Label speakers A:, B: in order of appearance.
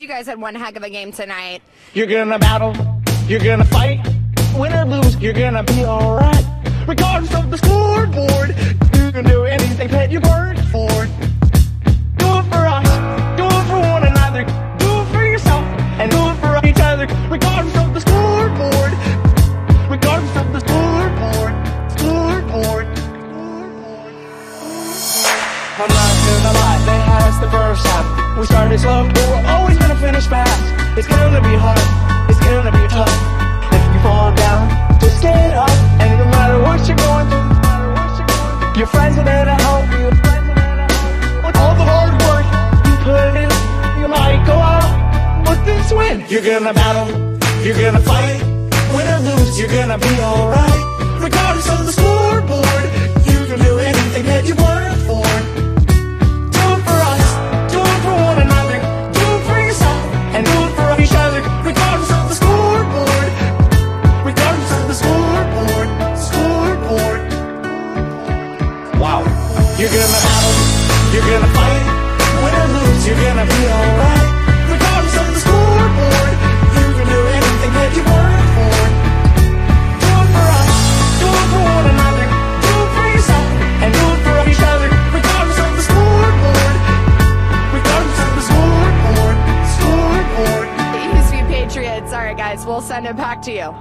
A: You guys had one heck of a game tonight.
B: You're gonna battle, you're gonna fight. Win or lose, you're gonna be alright. Regardless of the scoreboard, you can do anything that you worked for. Do it for us, do it for one another, do it for yourself, and do it for each other. Regardless of the scoreboard, regardless of the scoreboard, scoreboard. I'm not gonna lie, had us the first half. We started slow, we're always gonna finish fast. It's gonna be hard, it's gonna be tough. If you fall down, just get up. And no matter what you're going through, your friends are there to help you. Your friends are there to help. With all the hard work you put in, you might go out with this win. You're gonna battle, you're gonna fight. Win or lose, you're gonna be alright.
A: All right, guys, we'll send it back to you.